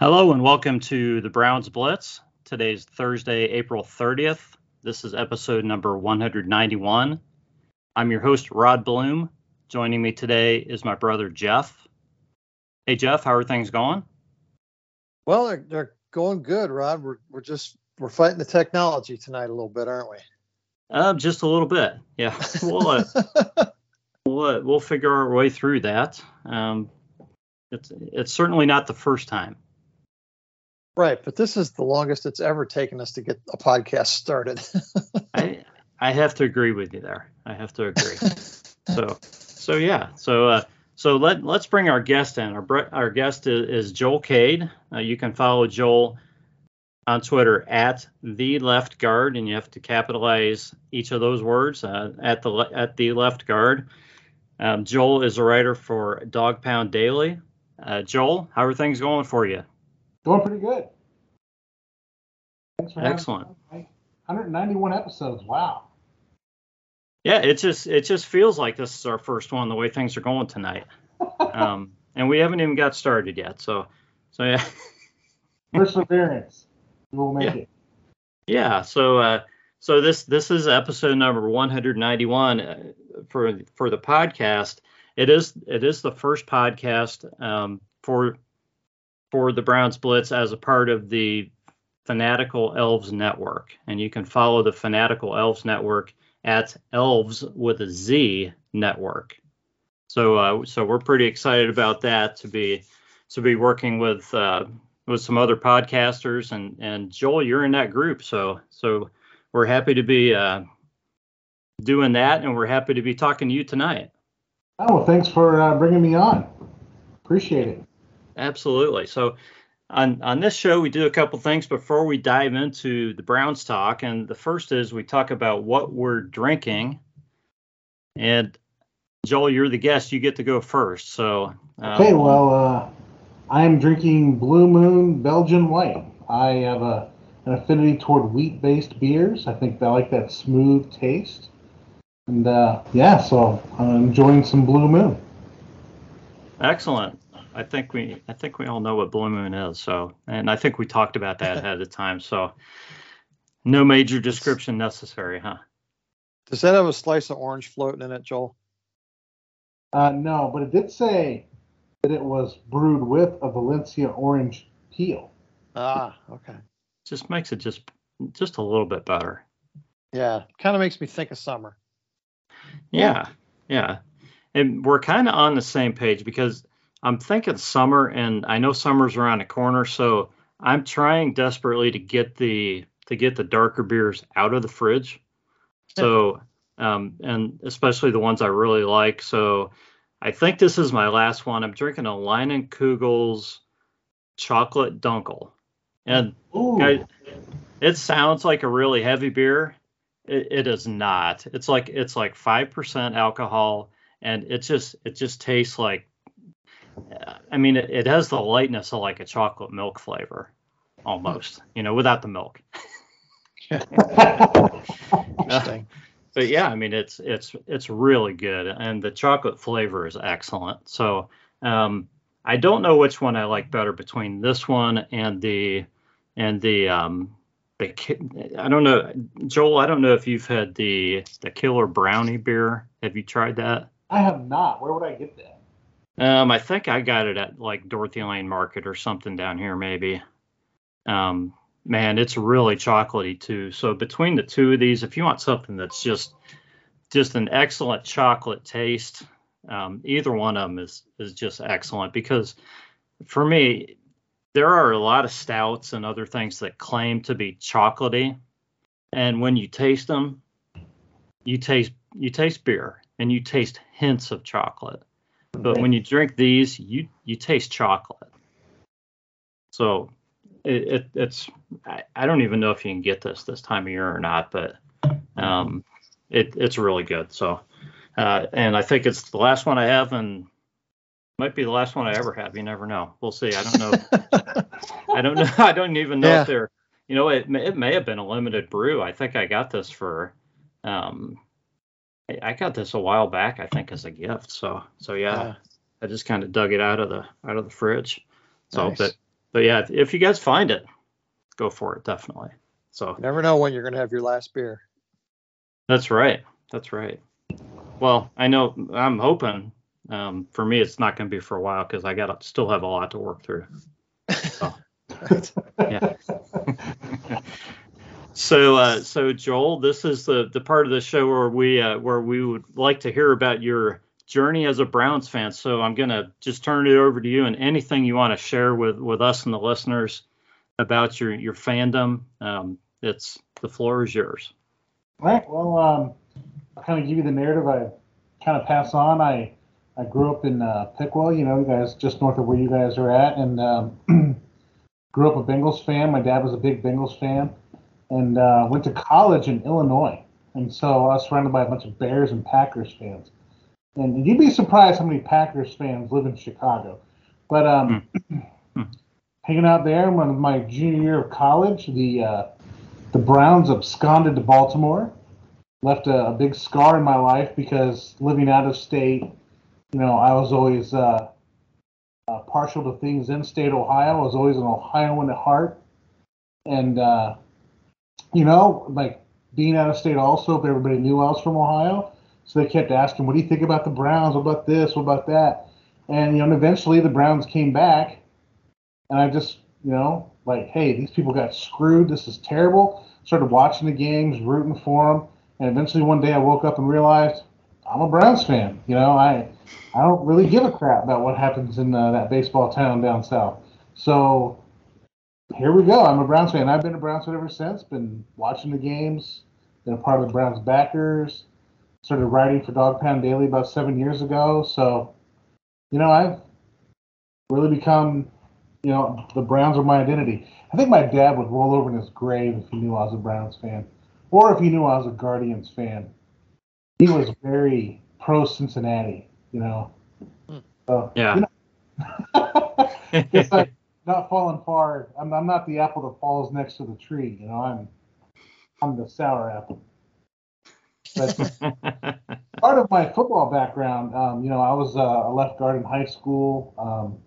Hello and welcome to the Browns Blitz. Today's Thursday, April 30th. This is episode number 191. I'm your host, Rod Bloom. Joining me today is my brother, Jeff. Hey, Jeff, how are things going? Well, they're, they're going good, Rod. We're, we're just we're fighting the technology tonight a little bit, aren't we? Uh, just a little bit. Yeah. We'll, uh, we'll, uh, we'll figure our way through that. Um, it's, it's certainly not the first time. Right, but this is the longest it's ever taken us to get a podcast started. I I have to agree with you there. I have to agree. so so yeah. So uh, so let let's bring our guest in. Our our guest is, is Joel Cade. Uh, you can follow Joel on Twitter at the left guard, and you have to capitalize each of those words uh, at the at the left guard. Um, Joel is a writer for Dawg Pound Daily. Uh, Joel, how are things going for you? Going pretty good. Thanks for Excellent. 191 episodes. Wow. Yeah, it just it just feels like this is our first one. The way things are going tonight, um, and we haven't even got started yet. So, so yeah. Perseverance. We'll make yeah. it. Yeah. So, uh, so this this is episode number 191 uh, for for the podcast. It is it is the first podcast um, for for the Browns Blitz as a part of the Fanatical Elves Network. And you can follow the Fanatical Elves Network at Elves with a Z Network. So uh, so we're pretty excited about that to be to be working with uh, with some other podcasters and and Joel, you're in that group. So so we're happy to be uh, doing that, and we're happy to be talking to you tonight. Oh, well, thanks for uh, bringing me on. Appreciate it. Absolutely. So on on this show we do a couple things before we dive into the Browns talk, and the first is we talk about what we're drinking. And Joel, you're the guest; you get to go first. So um, okay, well, uh, I'm drinking Blue Moon Belgian White. I have a an affinity toward wheat-based beers. I think I like that smooth taste, and uh, yeah, so I'm enjoying some Blue Moon. Excellent. I think we I think we all know what Blue Moon is. So, and I think we talked about that ahead of time. So, no major description necessary, huh? Does that have a slice of orange floating in it, Joel? Uh, no, but it did say that it was brewed with a Valencia orange peel. Ah, okay. Just makes it just just a little bit better. Yeah, kind of makes me think of summer. Yeah, yeah. And we're kind of on the same page because I'm thinking summer, and I know summer's around the corner, so I'm trying desperately to get the to get the darker beers out of the fridge. So, um, and especially the ones I really like. So, I think this is my last one. I'm drinking a Lion Leinenkugel's chocolate dunkel, and I, it sounds like a really heavy beer. It, it is not. It's like it's like five percent alcohol, and it just it just tastes like I mean, it, it, has the lightness of like a chocolate milk flavor, almost. You know, without the milk. Interesting. but yeah, I mean, it's it's it's really good, and the chocolate flavor is excellent. So um, I don't know which one I like better between this one and the and the um, the I don't know, Joel. I don't know if you've had the the Killer Brownie beer. Have you tried that? I have not. Where would I get that? Um, I think I got it at like Dorothy Lane Market or something down here, maybe. Um, man, it's really chocolatey too. So between the two of these, if you want something that's just just an excellent chocolate taste, um, either one of them is is just excellent because for me, there are a lot of stouts and other things that claim to be chocolatey, and when you taste them, you taste you taste beer and you taste hints of chocolate but when you drink these, you you taste chocolate. So it, it it's I, I, don't even know if you can get this this time of year or not, but um, it it's really good. So uh, and I think it's the last one I have and might be the last one I ever have. You never know. We'll see. I don't know. I don't know. I don't even know yeah. if they're you know it it may have been a limited brew. I think I got this for um I got this a while back, I think, as a gift. So, so yeah, I just kind of dug it out of the out of the fridge. So, nice. but but yeah, if, you guys find it, go for it definitely. So You never know when you're going to have your last beer. that's right. That's right. Well, I know I'm hoping. Um, for me, it's not going to be for a while because I got still have a lot to work through. yeah. so, uh, so Joel, this is the the part of the show where we uh, where we would like to hear about your journey as a Browns fan. So I'm gonna just turn it over to you and anything you want to share with with us and the listeners about your your fandom. Um, it's the floor is yours. All right. Well, um, I'll kind of give you the narrative. I kind of pass on. I I grew up in uh, Piqua, you know, you guys just north of where you guys are at, and um, grew up a Bengals fan. My dad was a big Bengals fan, and uh, went to college in Illinois, and so I was surrounded by a bunch of Bears and Packers fans. And you'd be surprised how many Packers fans live in Chicago. But um, hanging out there when my junior year of college, the uh, the Browns absconded to Baltimore, left a, a, big scar in my life because living out of state, you know, I was always uh, uh, partial to things in state Ohio. I was always an Ohioan at heart, and uh, you know, like being out of state also, if everybody knew I was from Ohio, so they kept asking, "What do you think about the Browns? What about this? What about that?" And you know, and eventually the Browns came back, and I just, you know, like, hey, these people got screwed. This is terrible. Started watching the games, rooting for them, and eventually one day I woke up and realized I'm a Browns fan. You know, I I don't really give a crap about what happens in uh, that baseball town down south. So here we go. I'm a Browns fan. I've been a Browns fan ever since. Been watching the games. Been a part of the Browns backers. Started writing for Dawg Pound Daily about seven years ago. So, you know, I've really become you know, the Browns are my identity. I think my dad would roll over in his grave if he knew I was a Browns fan, or if he knew I was a Guardians fan. He was very pro Cincinnati, you know. Hmm. So, yeah. You know, it's like not falling far. I'm, I'm not the apple that falls next to the tree. You know, I'm I'm the sour apple. But part of my football background, um, you know, I was uh, a left guard in high school. Um,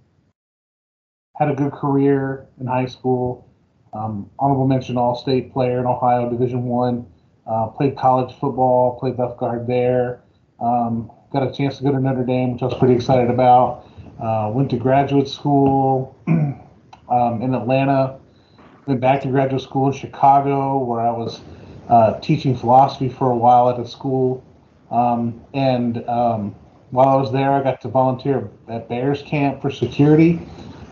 had a good career in high school. Um, honorable mention All-State player in Ohio Division One. Uh, played college football, played left guard there. Um, got a chance to go to Notre Dame, which I was pretty excited about. Uh, went to graduate school um, in Atlanta. Went back to graduate school in Chicago, where I was uh, teaching philosophy for a while at a school. Um, and um, while I was there, I got to volunteer at Bears Camp for security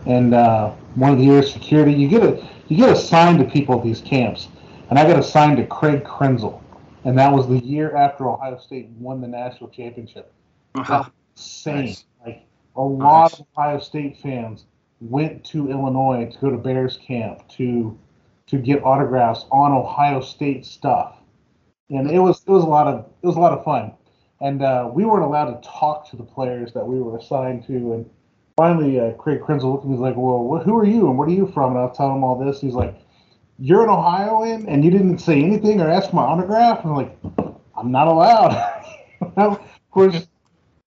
and uh, one of the years security. You get a you get assigned to people at these camps, and I got assigned to Craig Krenzel, and that was the year after Ohio State won the national championship. Uh-huh. Insane. Nice. Like a lot nice. of Ohio State fans went to Illinois to go to Bears camp to to get autographs on Ohio State stuff, and it was it was a lot of it was a lot of fun. And uh, we weren't allowed to talk to the players that we were assigned to, and finally, uh, Craig Krenzel looked at me like, well, who are you and where are you from? And I will tell him all this. He's like, you're an Ohioan and you didn't say anything or ask my autograph? And I'm like, I'm not allowed. of course,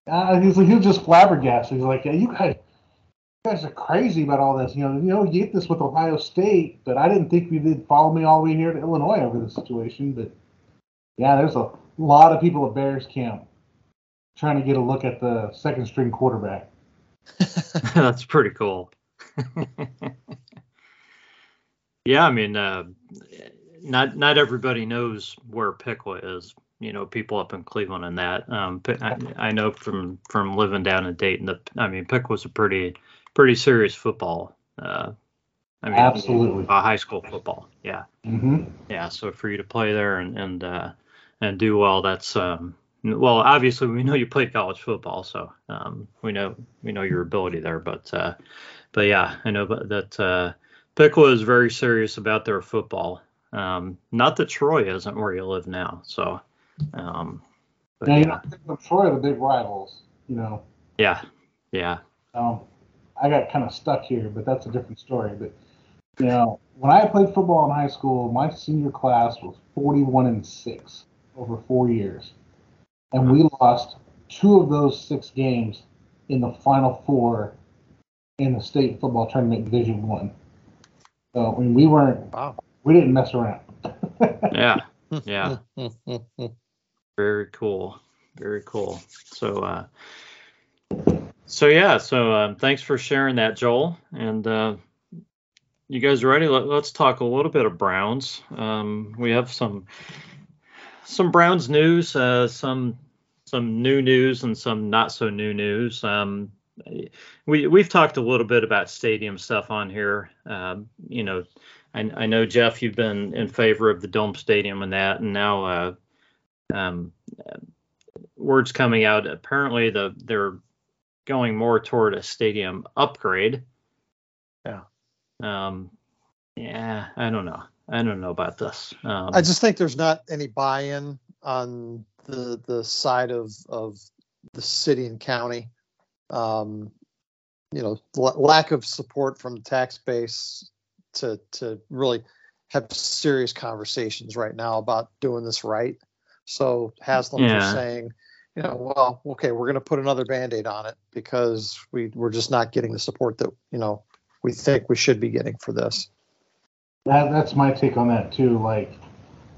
uh, he's like, he was just flabbergasted. He's like, yeah, you guys, guys are crazy about all this. You know, you know, you get this with Ohio State, but I didn't think you did follow me all the way here to Illinois over this situation. But yeah, there's a lot of people at Bears camp trying to get a look at the second string quarterback. That's pretty cool. yeah, I mean, uh, not not everybody knows where Piqua is. You know, people up in Cleveland and that. Um, I, I know from from living down in Dayton that I mean, Piqua's a pretty pretty serious football. Uh, I mean, absolutely, uh, high school football. Yeah, mm-hmm. yeah. So for you to play there and and uh, and do well, that's um, well, obviously we know you played college football, so um, we know we know your ability there. But uh, but yeah, I know that uh, Piqua is very serious about their football. Um, not that Troy isn't where you live now. So, um, but yeah, yeah. You know, Troy are the big rivals. You know. Yeah, yeah. Um, I got kind of stuck here, but that's a different story. But you know, when I played football in high school, my senior class was 41 and six over four years and we lost two of those six games in the final four in the state football tournament Division One. So I mean, we weren't Wow. we didn't mess around. Yeah. Yeah. Very cool. Very cool. So, uh, so yeah. So um, thanks for sharing that, Joel. And uh, you guys ready? Let, us talk a little bit of Browns. Um, we have some some Browns news, uh, some some new news, and some not so new news. Um, we we've talked a little bit about stadium stuff on here. Um, you know, I, I, know Jeff, you've been in favor of the dome stadium and that, and now uh, um, words coming out. Apparently, the they're going more toward a stadium upgrade. Yeah. Um, yeah, I don't know. I don't know about this. Um, I just think there's not any buy-in on the the side of of the city and county. Um, you know, l- lack of support from the tax base to to really have serious conversations right now about doing this right. So Haslam's Yeah. are saying, you know, well, okay, we're going to put another band-aid on it because we we're just not getting the support that you know we think we should be getting for this. That that's my take on that too. Like,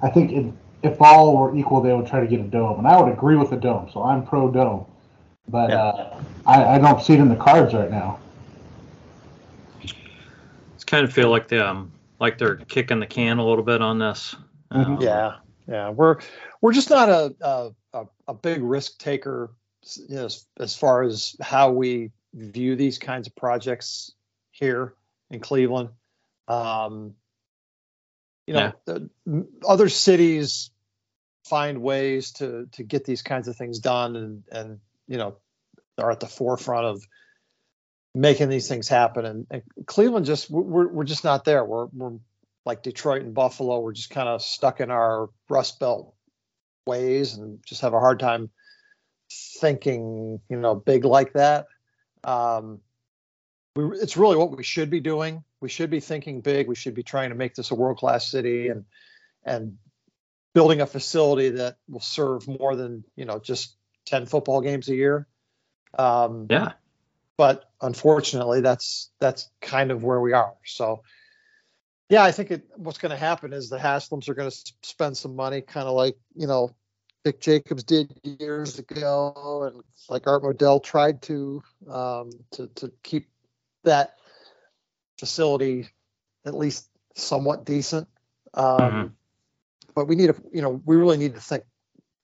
I think if, if all were equal, they would try to get a dome, and I would agree with the dome. So I'm pro dome, but Yeah. uh, I, I don't see it in the cards right now. it's kind of feel like they um like they're kicking the can a little bit on this. Mhm. Um, Yeah, yeah, we're we're just not a a, a, a big risk taker, you know, as, as far as how we view these kinds of projects here in Cleveland. Um, you know, the, other cities find ways to to get these kinds of things done, and and you know, are at the forefront of making these things happen. And, and Cleveland just we're we're just not there. We're we're like Detroit and Buffalo, we're just kind of stuck in our Rust Belt ways and just have a hard time thinking, you know, big like that. Um, we, it's really what we should be doing. We should be thinking big. We should be trying to make this a world class city and and building a facility that will serve more than you know just ten football games a year. Um, Yeah. but unfortunately, that's that's kind of where we are. So, yeah, I think it, what's going to happen is the Haslams are going to spend some money, kind of like you know, Dick Jacobs did years ago, and like Art Modell tried to um, to to keep that facility at least somewhat decent. Um, Mhm. But we need to, you know, we really need to think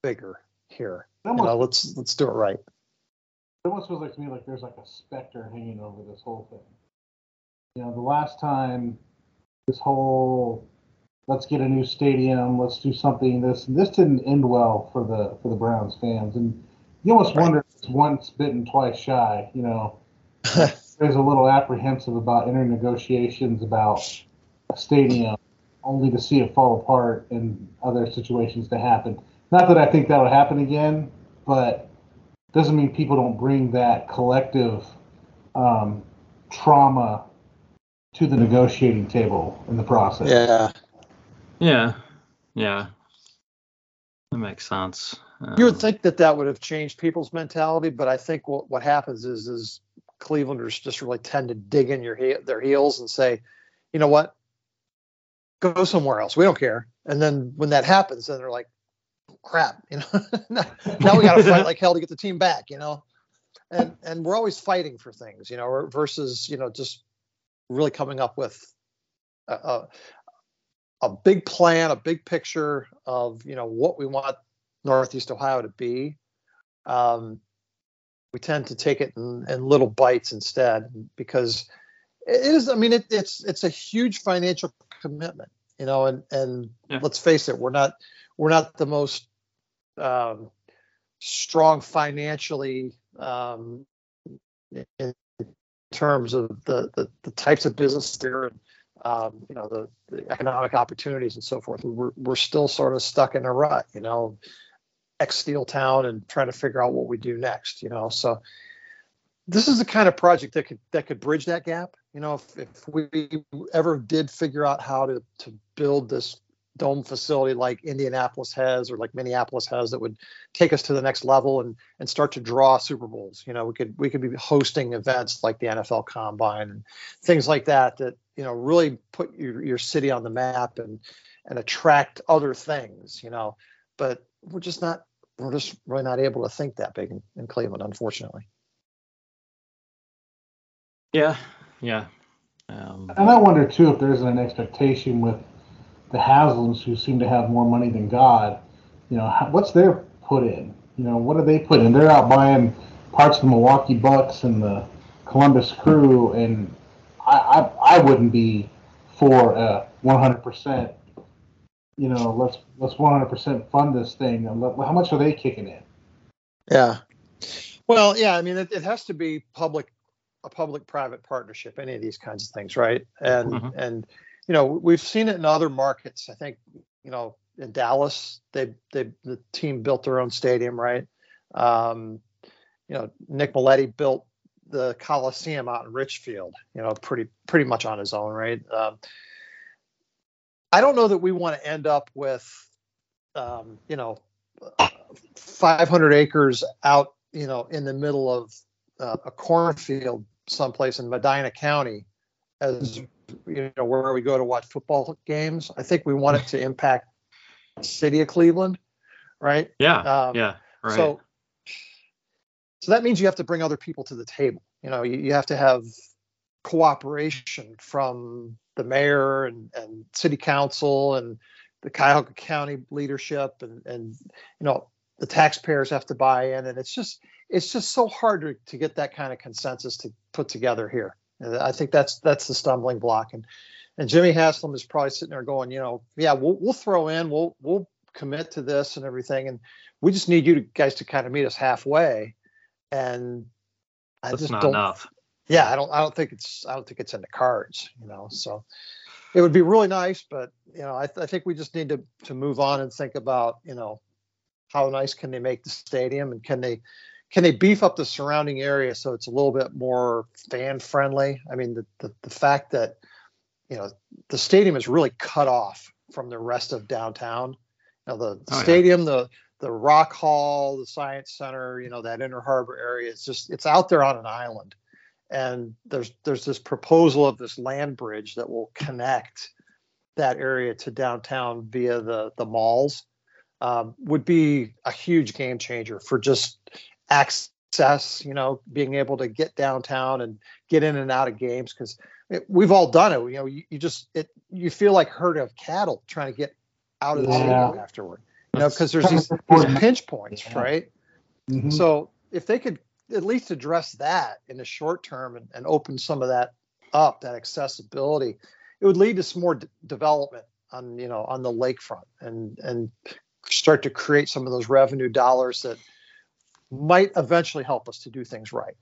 bigger here. It You know, let's let's do it right. it almost feels like to me like there's like a specter hanging over this whole thing. You know, the last time this whole let's get a new stadium, let's do something. This this didn't end well for the for the Browns fans, and you almost Right. wonder if it's once bitten, twice shy. You know, there's a little apprehensive about entering negotiations about a stadium, only to see it fall apart and other situations to happen. Not that I think that would happen again, but doesn't mean people don't bring that collective um, trauma to the negotiating table in the process. yeah. Yeah. Yeah. That makes sense. You would Um, think that that would have changed people's mentality, but I think what, what happens is is Clevelanders just really tend to dig in your he- their heels and say, you know what, go somewhere else. We don't care. And then when that happens, then they're like, crap, you know, now, now we got to fight like hell to get the team back, you know. And and we're always fighting for things, you know, versus you know just really coming up with a, a, a big plan, a big picture of you know what we want Northeast Ohio to be. Um, we tend to take it in, in little bites instead because it is. I mean, it, it's it's a huge financial commitment, you know. And and Yeah. let's face it, we're not we're not the most um, strong financially um, in terms of the, the the types of business there and um, you know the, the economic opportunities and so forth. We're we're still sort of stuck in a rut, you know, ex steel town and trying to figure out what we do next, you know. So this is the kind of project that could that could bridge that gap. You know, if, if we ever did figure out how to to build this dome facility like Indianapolis has or like Minneapolis has that would take us to the next level and and start to draw Super Bowls. You know, we could we could be hosting events like the NFL Combine and things like that that you know really put your your city on the map and and attract other things. You know, but we're just not we're just really not able to think that big in, in Cleveland, unfortunately. Yeah, yeah. Um, and I wonder too if there's an expectation with the Haslams who seem to have more money than God. You know, what's their put in? You know, what do they put in? They're out buying parts of the Milwaukee Bucks and the Columbus Crew, and I I, I wouldn't be for a 100%. You know, let's let's 100% fund this thing. How much are they kicking in? Yeah. Well, yeah. I mean, it, it has to be public a public-private partnership, any of these kinds of things, right? And mm-hmm. and you know we've seen it in other markets. I think you know in Dallas, they they the team built their own stadium, right? Um, you know Nick Mileti built the Coliseum out in Richfield, you know, pretty pretty much on his own, right? Um, I don't know that we want to end up with, um, you know, 500 acres out, you know, in the middle of uh, a cornfield someplace in Medina County as you know where we go to watch football games. I think we want it to impact the city of Cleveland, right? Yeah. Um, yeah. Right. So, so that means you have to bring other people to the table. You know, you, you have to have cooperation from the mayor and, and city council and the Cuyahoga County leadership and, and you know the taxpayers have to buy in and it's just it's just so hard to, to get that kind of consensus to put together here. I think that's that's the stumbling block. And and Jimmy Haslam is probably sitting there going, you know, yeah, we'll we'll throw in, we'll we'll commit to this and everything, and we just need you to, guys to kind of meet us halfway. And I that's just don't. Enough. Yeah, I don't I don't think it's I don't think it's in the cards, you know. So it would be really nice, but you know, I, th- I think we just need to to move on and think about, you know, how nice can they make the stadium and can they can they beef up the surrounding area so it's a little bit more fan friendly? I mean, the, the, the fact that you know the stadium is really cut off from the rest of downtown. You know, the, the oh, stadium, yeah. the the Rock Hall, the Science Center, you know, that Inner Harbor area. It's just it's out there on an island, and there's there's this proposal of this land bridge that will connect that area to downtown via the the malls. Um, would be a huge game changer for just access, you know, being able to get downtown and get in and out of games because we've all done it. You know, you, you, just it you feel like herd of cattle trying to get out of the yeah. stadium afterward. You know, because there's these, these, pinch points, yeah. right? Mm-hmm. So if they could at least address that in the short term and, and open some of that up, that accessibility, it would lead to some more d- development on you know on the lakefront and and start to create some of those revenue dollars that might eventually help us to do things right.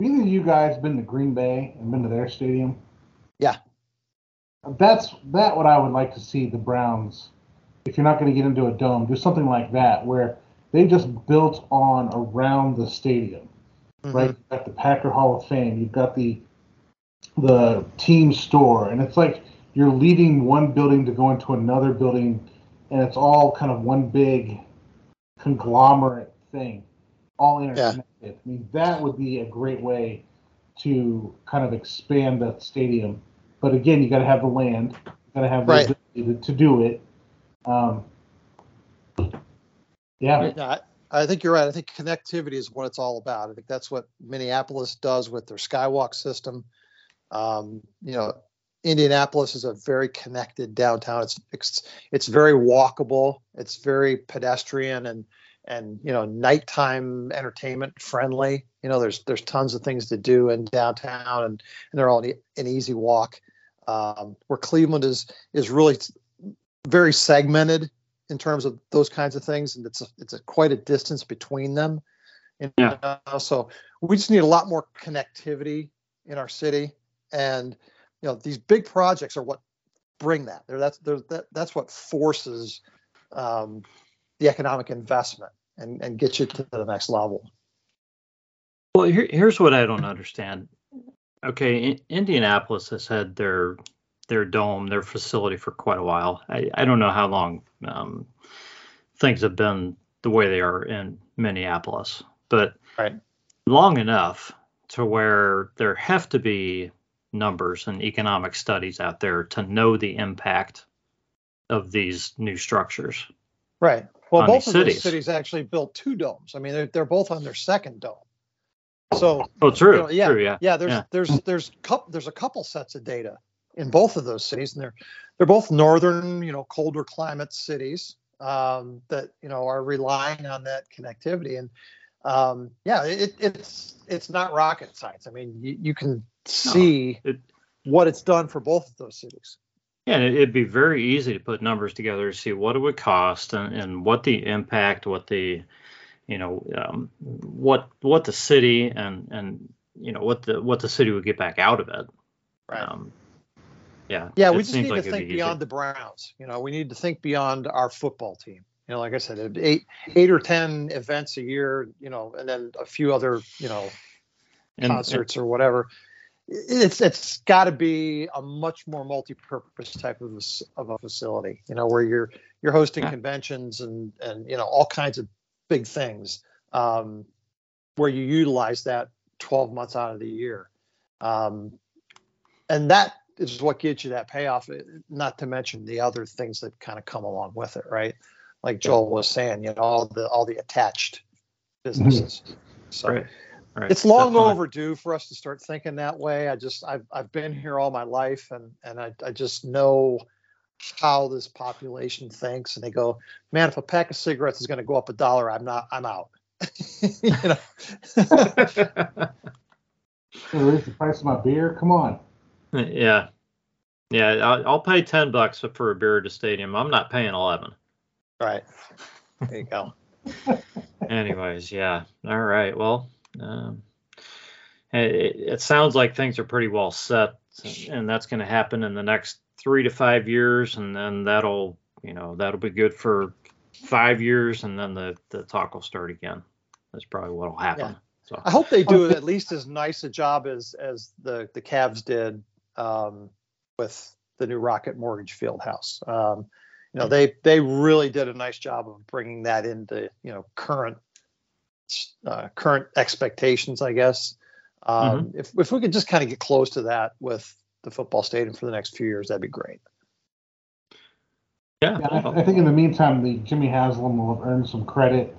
Either you guys been to Green Bay and been to their stadium? Yeah. That's that what I would like to see the Browns, if you're not going to get into a dome, do something like that where they just built on around the stadium. Mm-hmm. Right? You've got the Packer Hall of Fame, you've got the the team store, and it's like you're leaving one building to go into another building and it's all kind of one big conglomerate thing, all interconnected. Yeah. I mean, that would be a great way to kind of expand the stadium. But again, you got to have the land, you got to have the right. ability to, to, do it. Um, yeah. yeah I, I think you're right. I think connectivity is what it's all about. I think that's what Minneapolis does with their Skywalk system. Um, you know, Indianapolis is a very connected downtown. It's it's it's very walkable. It's very pedestrian and and you know nighttime entertainment friendly. You know, there's there's tons of things to do in downtown, and and they're all an easy walk. Um, where Cleveland is is really very segmented in terms of those kinds of things, and it's a, it's a quite a distance between them. You know? Yeah. So we just need a lot more connectivity in our city, and you know these big projects are what bring that. They're, that's they're, that, that's what forces um, the economic investment and, and get you to the next level. Well, here, here's what I don't understand. Okay, in, Indianapolis has had their their dome, their facility for quite a while. I, I don't know how long um, things have been the way they are in Minneapolis, but Right. long enough to where there have to be numbers and economic studies out there to know the impact of these new structures. Right. Well, both of cities. those cities actually built two domes. I mean, they're, they're both on their second dome. So Oh, true. You know, yeah, True. Yeah. yeah, there's Yeah. there's there's couple there's a couple sets of data in both of those cities, and they're they're both northern, you know, colder climate cities um, that you know are relying on that connectivity. And um, yeah, it, it's it's not rocket science. I mean, you, you can see it- what it's done for both of those cities. Yeah, and it- it'd be very easy to put numbers together to see what it would cost and, and what the impact, what the, you know, um, what what the city and and you know what the what the city would get back out of it. Um, yeah. Yeah, we just need like to think be beyond the Browns. You know, we need to think beyond our football team. You know, like I said, eight eight or ten events a year. You know, and then a few other you know easy. And- concerts or whatever. It's it's got to be a much more multi-purpose type of a, of a facility. You know, where you're you're hosting conventions and and you know all kinds of big things. Um, where you utilize that 12 months out of the year. Um, and that is what gets you that payoff, eh, not to mention the other things that kind of come along with it, right? Like Joel was saying, you know, all the all the attached businesses. Mm-hmm. So Right. Right. it's long Definitely. overdue for us to start thinking that way. I just I've I've been here all my life and and I, I just know how this population thinks and they go, man, if a pack of cigarettes is going to go up a dollar, I'm not I'm out. you know. Raise the price of my beer. Come on. yeah. Yeah, I'll, I'll pay ten bucks for a beer at a stadium. I'm not paying eleven. Right. There you go. Anyways, yeah. All right. Well, um, it, it sounds like things are pretty well set, and that's going to happen in the next three to five years, and then that'll, you know, that'll be good for five years, and then the the talk will start again. That's probably what'll happen. So I hope they do at least as nice a job as as the the Cavs did um, with the new Rocket Mortgage Fieldhouse. Um, you know, they they really did a nice job of bringing that into you know current uh, current expectations, I guess. Um, If if we could just kind of get close to that with the football stadium for the next few years, that'd be great. yeah, Yeah, I, I think in the meantime, the Jimmy Haslam will have earned some credit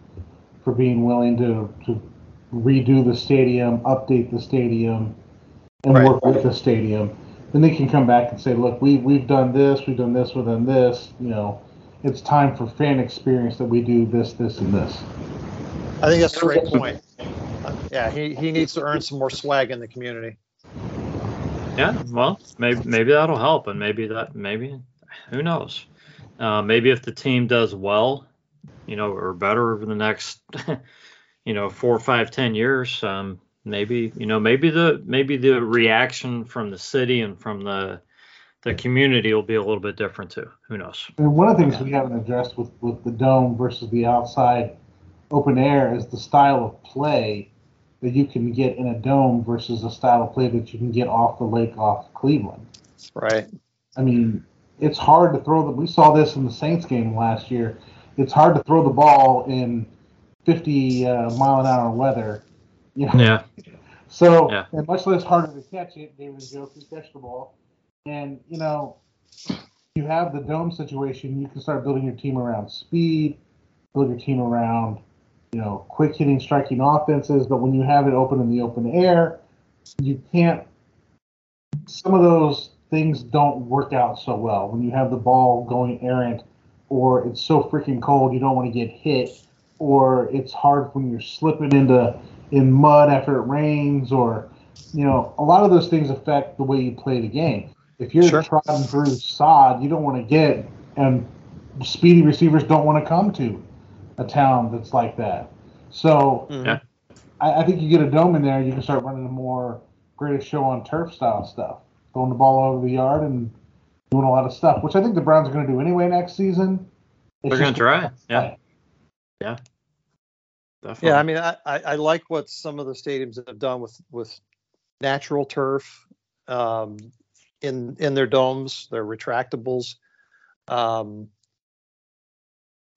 for being willing to, to redo the stadium, update the stadium, and Right. work with the stadium. Then they can come back and say, look, we, we've done this, we've done this, we've done this. You know, it's time for fan experience that we do this, this, and this. I think that's a great point. Yeah, he, he needs to earn some more swag in the community. Yeah, well, maybe maybe that'll help, and maybe that maybe who knows? Uh, maybe if the team does well, you know, or better over the next, you know, four, five, ten years, um, maybe you know, maybe the maybe the reaction from the city and from the the community will be a little bit different too. Who knows? And one of the things we haven't addressed with, with the dome versus the outside open air is the style of play that you can get in a dome versus the style of play that you can get off the lake off Cleveland. Right. I mean, it's hard to throw the. We saw this in the Saints game last year. It's hard to throw the ball in 50 uh, mile an hour weather. You know, Yeah, so Yeah. and much less harder to catch it. David Njoku catch the ball, and you know, you have the dome situation. You can start building your team around speed, build your team around, you know, quick hitting, striking offenses. But when you have it open in the open air, you can't. Some of those things don't work out so well when you have the ball going errant, or it's so freaking cold you don't want to get hit, or it's hard when you're slipping into in mud after it rains, or you know, a lot of those things affect the way you play the game. If you're Sure. trodden through sod, you don't want to get, and speedy receivers don't want to come to a town that's like that. So Mhm. Yeah. I, I think you get a dome in there, you can start running a more greatest show on turf style stuff, throwing the ball over the yard and doing a lot of stuff, which I think the Browns are going to do anyway next season. It's they're gonna try yeah Yeah, definitely. Yeah, I mean, I, I, I like what some of the stadiums have done with with natural turf, um, in in their domes. They're retractables. Um,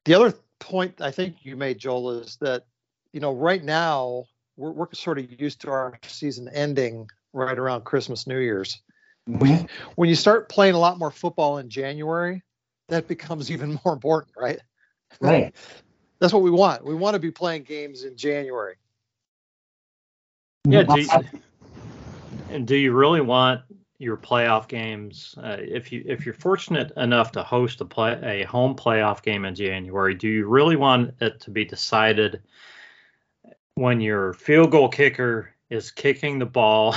the other point I think you made, Joel, is that you know right now we're, we're sort of used to our season ending right around Christmas, New Year's. Mhm. When you start playing a lot more football in January, that becomes even more important, right? Right. That's what we want. We want to be playing games in January. Yeah, do you, and do you really want your playoff games? Uh, if you if you're fortunate enough to host a play a home playoff game in January, do you really want it to be decided when your field goal kicker is kicking the ball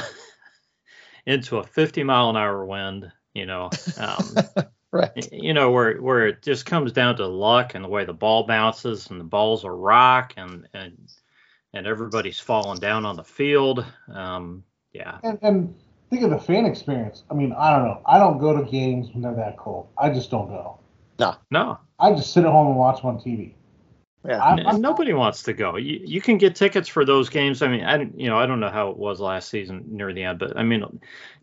into a 50 mile an hour wind? You know, um, Right. you know where where it just comes down to luck and the way the ball bounces and the ball's a rock and and and everybody's falling down on the field. Um, yeah. And, and think of the fan experience. I mean, I don't know. I don't go to games when they're that cold. I just don't go. No, No. I just sit at home and watch them on TV. Yeah. I- n- I'm- nobody wants to go. You, you can get tickets for those games. I mean, I don't- you know I don't know how it was last season near the end, but I mean,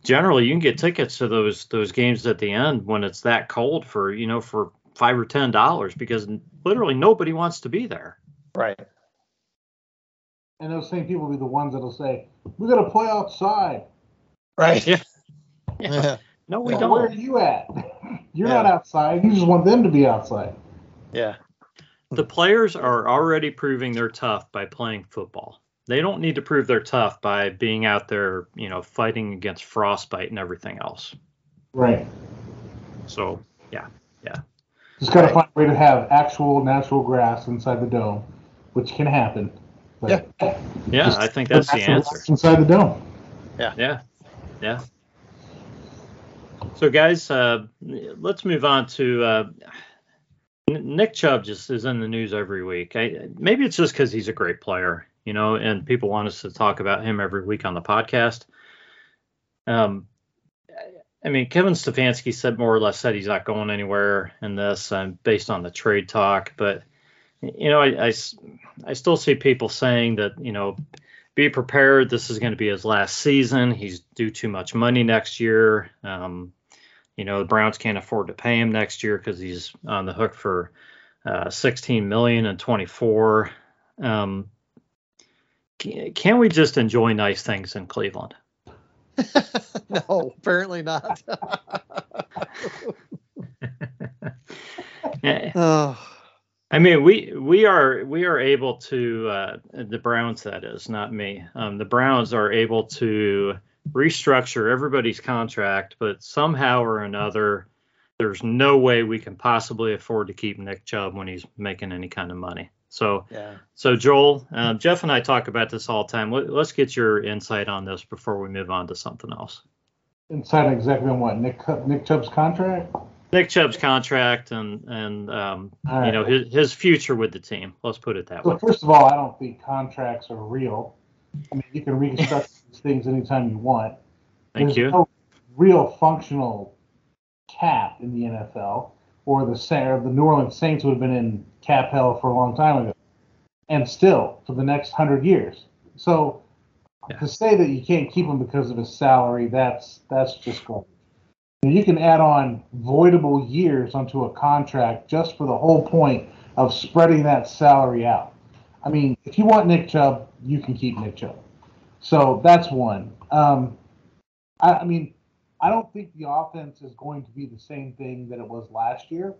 generally you can get tickets to those those games at the end when it's that cold for you know for five or ten dollars because literally nobody wants to be there. Right. And those same people will be the ones that'll say, "We got to play outside." Right. Yeah. Yeah. No, we Well, don't. Where are you at? You're Yeah. not outside. You just want them to be outside. yeah. The players are already proving they're tough by playing football. They don't need to prove they're tough by being out there, you know, fighting against frostbite and everything else. Right. So, yeah, yeah. Just got to find a way to have actual natural grass inside the dome, which can happen. But yeah, Just I think that's the answer. Inside the dome. Yeah, yeah. Yeah. So, guys, uh, let's move on to uh, N- Nick Chubb. Just is in the news every week. I, maybe it's just because he's a great player, you know, and people want us to talk about him every week on the podcast. Um, I mean, Kevin Stefanski said more or less said he's not going anywhere in this, um, based on the trade talk. But you know, I I still see people saying that you know be prepared. This is going to be his last season. He's due too much money next year. Um, you know, the Browns can't afford to pay him next year because he's on the hook for uh, 16 million and 24. Um, can, we just enjoy nice things in Cleveland? no, apparently not. Eh, oh, I mean, we we are we are able to uh, the Browns that is not me. Um, the Browns are able to restructure everybody's contract, but somehow or another, there's no way we can possibly afford to keep Nick Chubb when he's making any kind of money. So, yeah. so Joel, uh, Jeff, and I talk about this all the time. Let, let's get your insight on this before we move on to something else. Inside exactly on what Nick Nick Chubb's contract. Nick Chubb's contract and and um, All right. you know his his future with the team. Let's put it that way. So first of all, I don't think contracts are real. I mean, you can reconstruct these things anytime you want. Thank There's you. No real functional cap in the NFL, or the or the New Orleans Saints would have been in cap hell for a long time ago, and still for the next hundred years. So Yeah. to say that you can't keep him because of his salary, that's that's just garbage. You can add on voidable years onto a contract just for the whole point of spreading that salary out. I mean, if you want Nick Chubb, you can keep Nick Chubb. So that's one. Um, I, I mean, I don't think the offense is going to be the same thing that it was last year.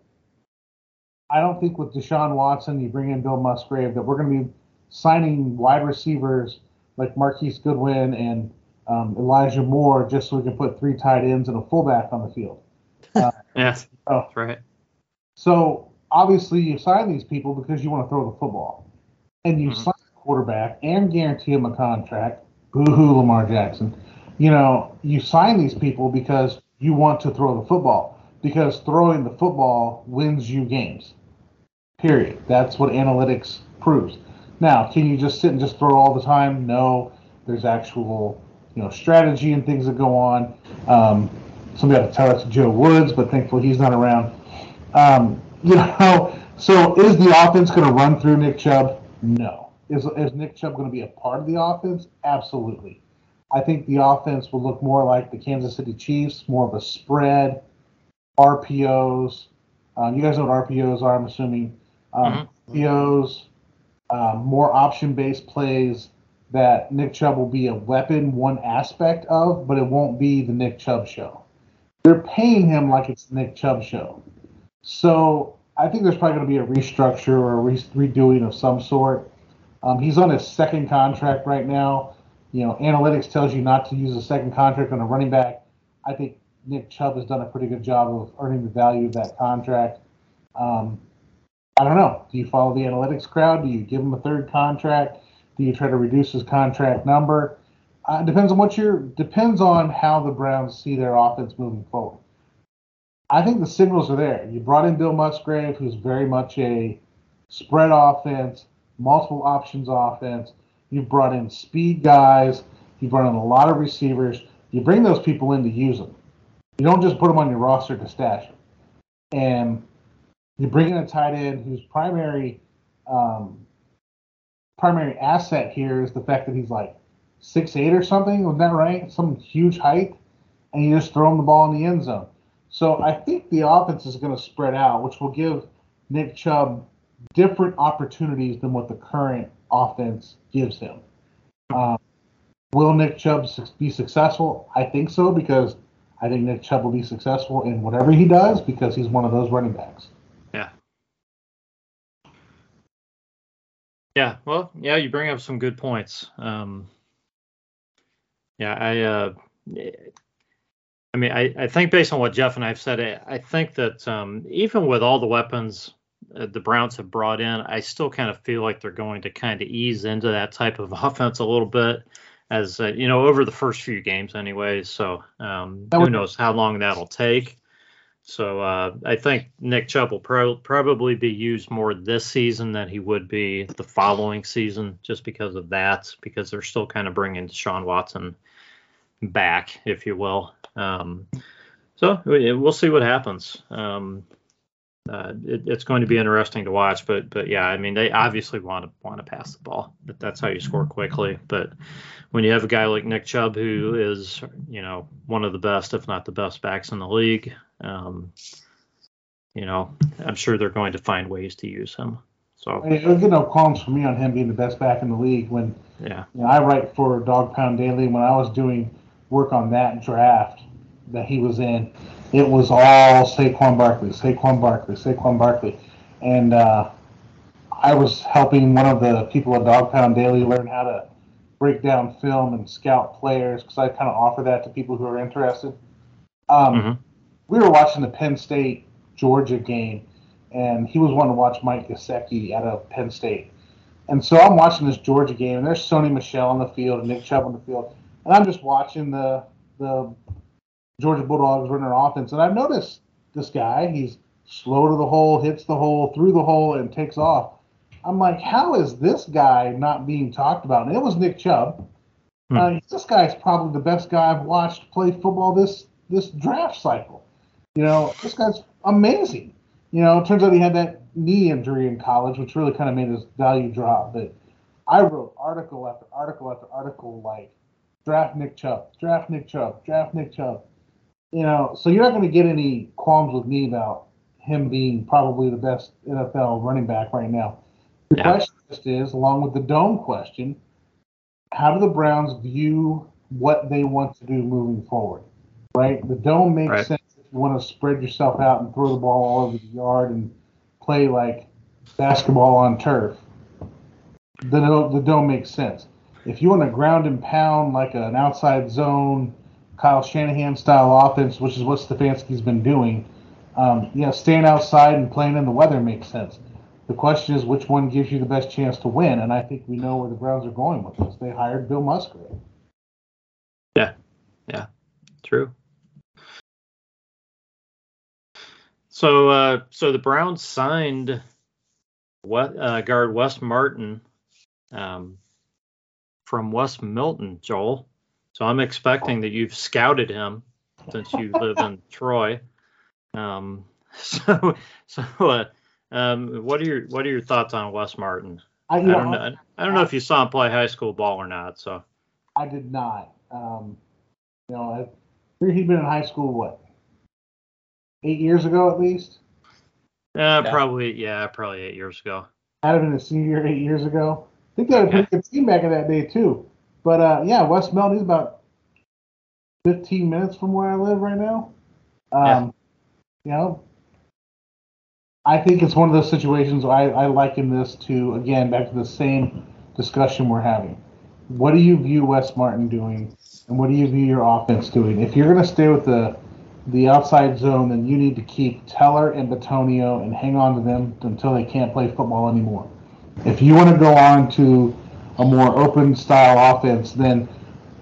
I don't think with Deshaun Watson, you bring in Bill Musgrave, that we're going to be signing wide receivers like Marquise Goodwin and um, Elijah Moore just so we can put three tight ends and a fullback on the field. Yes. Oh. that's right. So obviously you sign these people because you want to throw the football, and you Mhm. sign a quarterback and guarantee him a contract. Boo-hoo, Lamar Jackson. You know you sign these people because you want to throw the football because throwing the football wins you games. Period. That's what analytics proves. Now, can you just sit and just throw all the time? No. There's actual, you know, strategy and things that go on. Um, somebody had to tell that to Joe Woods, but thankfully he's not around. Um, you know, so is the offense going to run through Nick Chubb? No. Is, is Nick Chubb going to be a part of the offense? Absolutely. I think the offense will look more like the Kansas City Chiefs, more of a spread, RPOs. Um, you guys know what RPOs are, I'm assuming. Um, mm-hmm. RPOs, um, more option based plays that Nick Chubb will be a weapon, one aspect of, but it won't be the Nick Chubb show. They're paying him like it's the Nick Chubb show. So I think there's probably going to be a restructure or a re- redoing of some sort. Um, he's on his second contract right now. You know, analytics tells you not to use a second contract on a running back. I think Nick Chubb has done a pretty good job of earning the value of that contract. Um, I don't know. Do you follow the analytics crowd? Do you give him a third contract? Do you try to reduce his contract number? Uh, depends on what you're. Depends on how the Browns see their offense moving forward. I think the signals are there. You brought in Bill Musgrave, who's very much a spread offense, multiple options offense. You've brought in speed guys. You've brought in a lot of receivers. You bring those people in to use them. You don't just put them on your roster to stash them. And you bring in a tight end whose primary um, primary asset here is the fact that he's like six eight or something. Was that right? Some huge height, and you just throw him the ball in the end zone. So I think the offense is going to spread out, which will give Nick Chubb different opportunities than what the current offense gives him. Um, will Nick Chubb be successful? I think so because I think Nick Chubb will be successful in whatever he does because he's one of those running backs. Yeah. Yeah. Well, yeah, you bring up some good points. Um, yeah, I. Uh, I mean, I, I think based on what Jeff and I have said, I, I think that um, even with all the weapons the Browns have brought in, I still kind of feel like they're going to kind of ease into that type of offense a little bit, as uh, you know, over the first few games, anyway. So um, who knows how long that'll take. So uh, I think Nick Chubb will pro- probably be used more this season than he would be the following season, just because of that, because they're still kind of bringing Deshaun Watson back, if you will. Um, so we'll see what happens. Um, uh, it, it's going to be interesting to watch, but but yeah, I mean they obviously want to want to pass the ball. That, that's how you score quickly. But when you have a guy like Nick Chubb who is you know one of the best, if not the best backs in the league, um, you know I'm sure they're going to find ways to use him. So I mean, get no qualms for me on him being the best back in the league. When yeah, you know, I write for Dawg Pound Daily. When I was doing work on that draft, that he was in, it was all Saquon Barkley, Saquon Barkley, Saquon Barkley, and uh, I was helping one of the people at Dawg Pound Daily learn how to break down film and scout players because I kind of offer that to people who are interested. Um, mm-hmm. We were watching the Penn State Georgia game, and he was wanting to watch Mike Gesicki out of Penn State. And so I'm watching this Georgia game, and there's Sony Michel on the field and Nick Chubb on the field, and I'm just watching the the Georgia Bulldogs running their offense. And I've noticed this guy, he's slow to the hole, hits the hole, through the hole, and takes off. I'm like, how is this guy not being talked about? And it was Nick Chubb. Hmm. Uh, this guy's probably the best guy I've watched play football this this draft cycle. You know, this guy's amazing. You know, it turns out he had that knee injury in college, which really kind of made his value drop. But I wrote article after article after article like draft Nick Chubb, draft Nick Chubb, draft Nick Chubb you know, so you're not going to get any qualms with me about him being probably the best NFL running back right now. The yeah. question just is, along with the dome question, how do the Browns view what they want to do moving forward? Right? The dome makes right. sense if you want to spread yourself out and throw the ball all over the yard and play like basketball on turf. The, the dome makes sense. If you want to ground and pound like an outside zone – Kyle Shanahan style offense, which is what Stefanski's been doing, um, yeah, staying outside and playing in the weather makes sense. The question is which one gives you the best chance to win, and I think we know where the Browns are going with this. They hired Bill Musgrave. Yeah, yeah, true. So, uh, so the Browns signed what uh, guard Wes Martin um, from West Milton, Joel. So I'm expecting that you've scouted him since you live in Troy. Um, so so uh, um, what are your what are your thoughts on Wes Martin? I, I don't know. I don't know if you saw him play high school ball or not. So I did not. Um, you know, I he'd been in high school what eight years ago at least. Uh, yeah. probably yeah, probably eight years ago. I'd have been a senior eight years ago. I think they had a pretty good team back in that day too. But uh, yeah, West Milton is about 15 minutes from where I live right now. Um, yeah. You know, I think it's one of those situations I, I liken this to, again, back to the same discussion we're having. What do you view Wes Martin doing, and what do you view your offense doing? If you're going to stay with the the outside zone, then you need to keep Teller and Bitonio and hang on to them until they can't play football anymore. If you want to go on to a more open style offense, then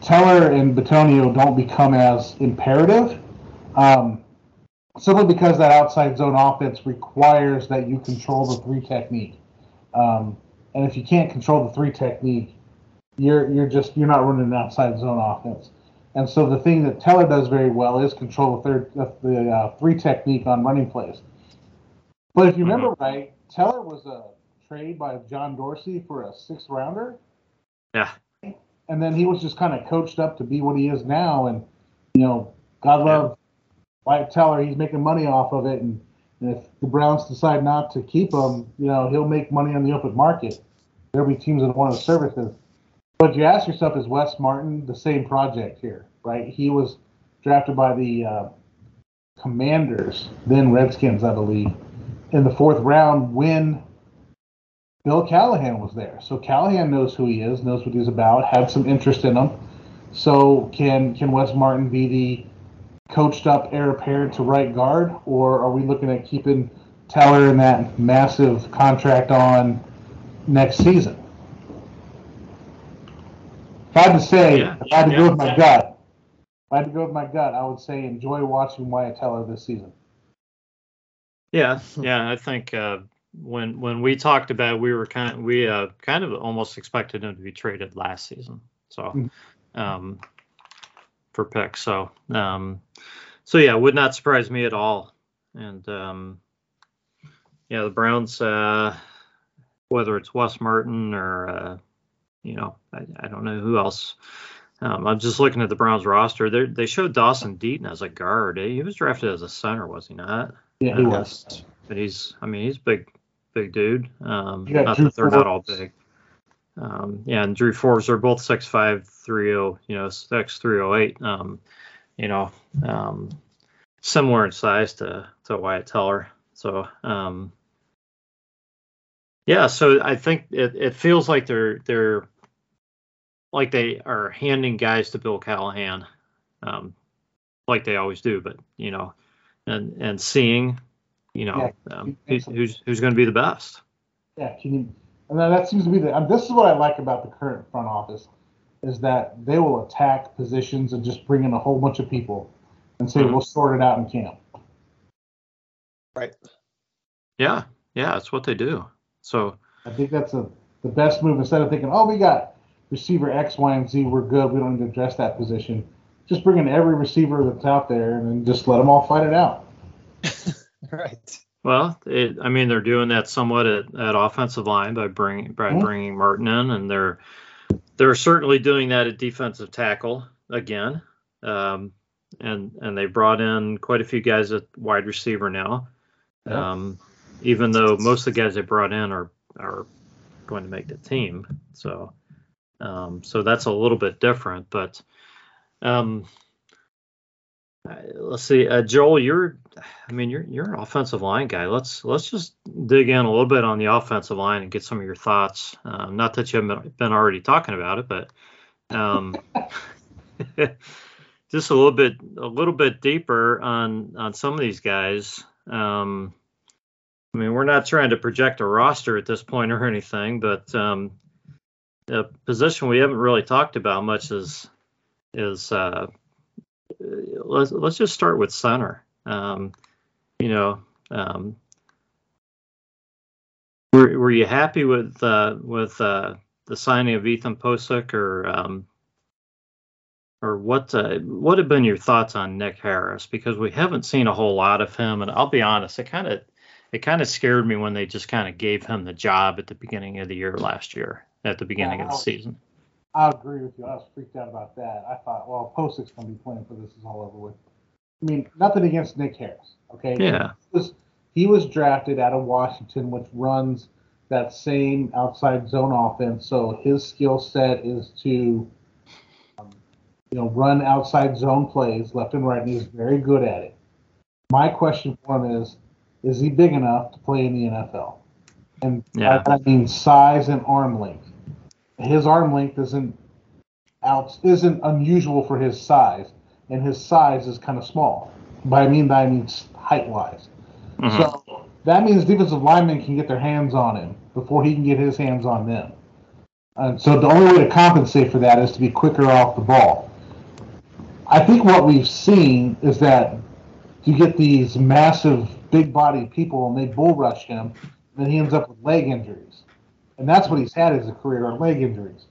Teller and Bitonio don't become as imperative. Um, simply because that outside zone offense requires that you control the three technique. Um, and if you can't control the three technique, you're you're just you're not running an outside zone offense. And so the thing that Teller does very well is control the third the uh, three technique on running plays. But if you remember mm-hmm. right, Teller was a trade by John Dorsey for a sixth rounder. Yeah. And then he was just kind of coached up to be what he is now. And you know, God love Wyatt Teller, he's making money off of it, and, and, if the Browns decide not to keep him, you know, he'll make money on the open market. There'll be teams that want to his services. But you ask yourself, is Wes Martin the same project here, right? He was drafted by the uh, Commanders, then Redskins, I believe, in the fourth round when Bill Callahan was there. So Callahan knows who he is, knows what he's about, had some interest in him. So can can Wes Martin be the coached up heir apparent to right guard, or are we looking at keeping Teller in that massive contract on next season? If I had to say, yeah, if I had to yeah, go with my yeah. gut, if I had to go with my gut, I would say enjoy watching Wyatt Teller this season. Yeah, yeah, I think uh, when when we talked about, it, we were kind of, we uh, kind of almost expected him to be traded last season. So, mm-hmm. um, for picks. So um, so yeah, would not surprise me at all. And um, yeah, the Browns, uh, whether it's Wes Martin or uh, you know, I, I, don't know who else. Um, I'm just looking at the Browns roster. They they showed Dawson Deaton as a guard. He was drafted as a center, was he not? Yeah, he was. But he's, I mean, he's big, big dude. Um, not that they're not all big. Um, yeah, and Drew Forbes are both 6'5", 30, you know, 6'3", 308. Um, you know, um, similar in size to to Wyatt Teller. So um, yeah, so I think it, it feels like they're they're like they are handing guys to Bill Callahan, um, like they always do. But you know, and and seeing, you know, yeah, um, who's who's, who's going to be the best. Yeah, can you? And that seems to be the. this is what I like about the current front office is that they will attack positions and just bring in a whole bunch of people and say mm-hmm. we'll sort it out in camp. Right. Yeah, yeah, that's what they do. So I think that's a the best move instead of thinking, oh, we got receiver X, Y, and Z, we're good. We don't need to address that position. Just bring in every receiver that's out there and then just let them all fight it out. right. Well, it, I mean, they're doing that somewhat at, at offensive line by bringing by mm-hmm. bringing Martin in, and they're they're certainly doing that at defensive tackle again. Um, and and they brought in quite a few guys at wide receiver now. Yeah. Um, even though most of the guys they brought in are are going to make the team, so um, so that's a little bit different. But um, let's see, uh, Joel, you're I mean you're you're an offensive line guy. Let's let's just dig in a little bit on the offensive line and get some of your thoughts. Um, not that you haven't been already talking about it, but um, just a little bit a little bit deeper on on some of these guys. Um, I mean, we're not trying to project a roster at this point or anything, but um, a position we haven't really talked about much is is uh, let's let's just start with center. Um, you know, um, were were you happy with uh, with uh, the signing of Ethan Pocic or um, or what uh, what have been your thoughts on Nick Harris? Because we haven't seen a whole lot of him, and I'll be honest, it kind of it kind of scared me when they just kind of gave him the job at the beginning of the year last year, at the beginning yeah, of the season. I agree with you. I was freaked out about that. I thought, well, Pocic's going to be playing for this is all over with. I mean, nothing against Nick Harris, okay? Yeah. He was, he was drafted out of Washington, which runs that same outside zone offense. So his skill set is to, um, you know, run outside zone plays left and right, and he's very good at it. My question for him is, is he big enough to play in the NFL? And Yeah. I, I mean size and arm length. His arm length isn't out isn't unusual for his size, and his size is kind of small. By I mean that I mean height wise. Mhm. So that means defensive linemen can get their hands on him before he can get his hands on them. And so the only way to compensate for that is to be quicker off the ball. I think what we've seen is that you get these massive, big bodied people and they bull rush him, and then he ends up with leg injuries. And that's what he's had as a career are leg injuries.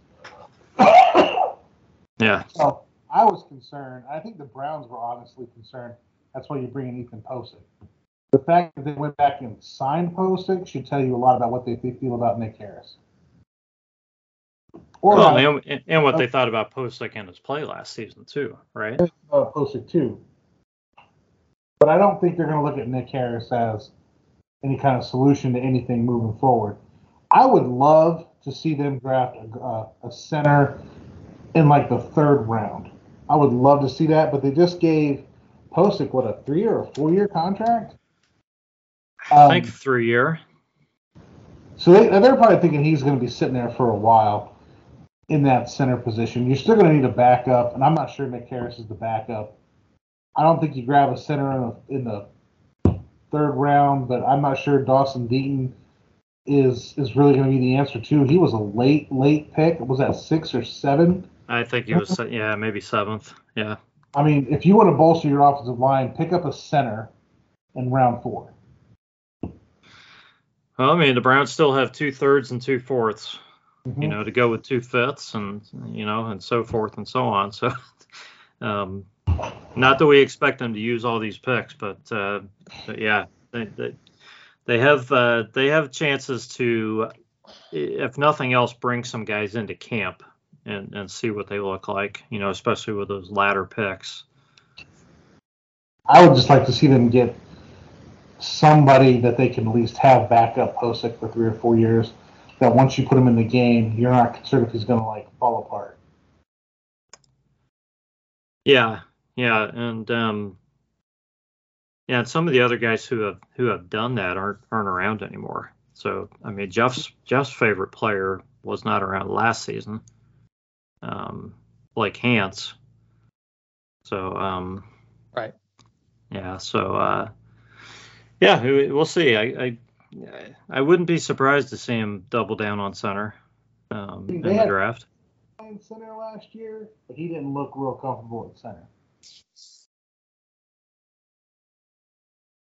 Yeah. So I was concerned. I think the Browns were honestly concerned. That's why you bring in Ethan Pocic. The fact that they went back and signed Pocic should tell you a lot about what they feel about Nick Harris. Or Well, uh, and, and what they thought about Pocic and his play last season too, right? uh, Pocic too. But I don't think they're going to look at Nick Harris as any kind of solution to anything moving forward. I would love to see them draft a, uh, a center in like the third round. I would love to see that, but they just gave Pocic what a three or a four year contract. I Um, think three year. So they, they're probably thinking he's going to be sitting there for a while in that center position. You're still going to need a backup, and I'm not sure Nick Harris is the backup. I don't think you grab a center in the, in the third round, but I'm not sure Dawson Deaton is is really going to be the answer too. He was a late late pick. Was that six or seven? I think he was yeah maybe seventh. Yeah. I mean, if you want to bolster your offensive line, pick up a center in round four. Well, I mean the Browns still have two thirds and two fourths. Mhm. you know, to go with two fifths and you know, and so forth and so on. So, um, not that we expect them to use all these picks, but, uh, but yeah, they, they they have uh, they have chances to, if nothing else, bring some guys into camp and and see what they look like. You know, especially with those latter picks. I would just like to see them get somebody that they can at least have backup Pocic for three or four years. That once you put him in the game, you're not concerned if he's going to like fall apart. Yeah, yeah, and um, yeah, and some of the other guys who have who have done that aren't aren't around anymore. So I mean, Jeff's Jeff's favorite player was not around last season. Um, Blake Hance. So um, Right. Yeah. So uh, yeah, we- we'll see. I, I I wouldn't be surprised to see him double down on center um, in the draft. Center last year, but he didn't look real comfortable at center.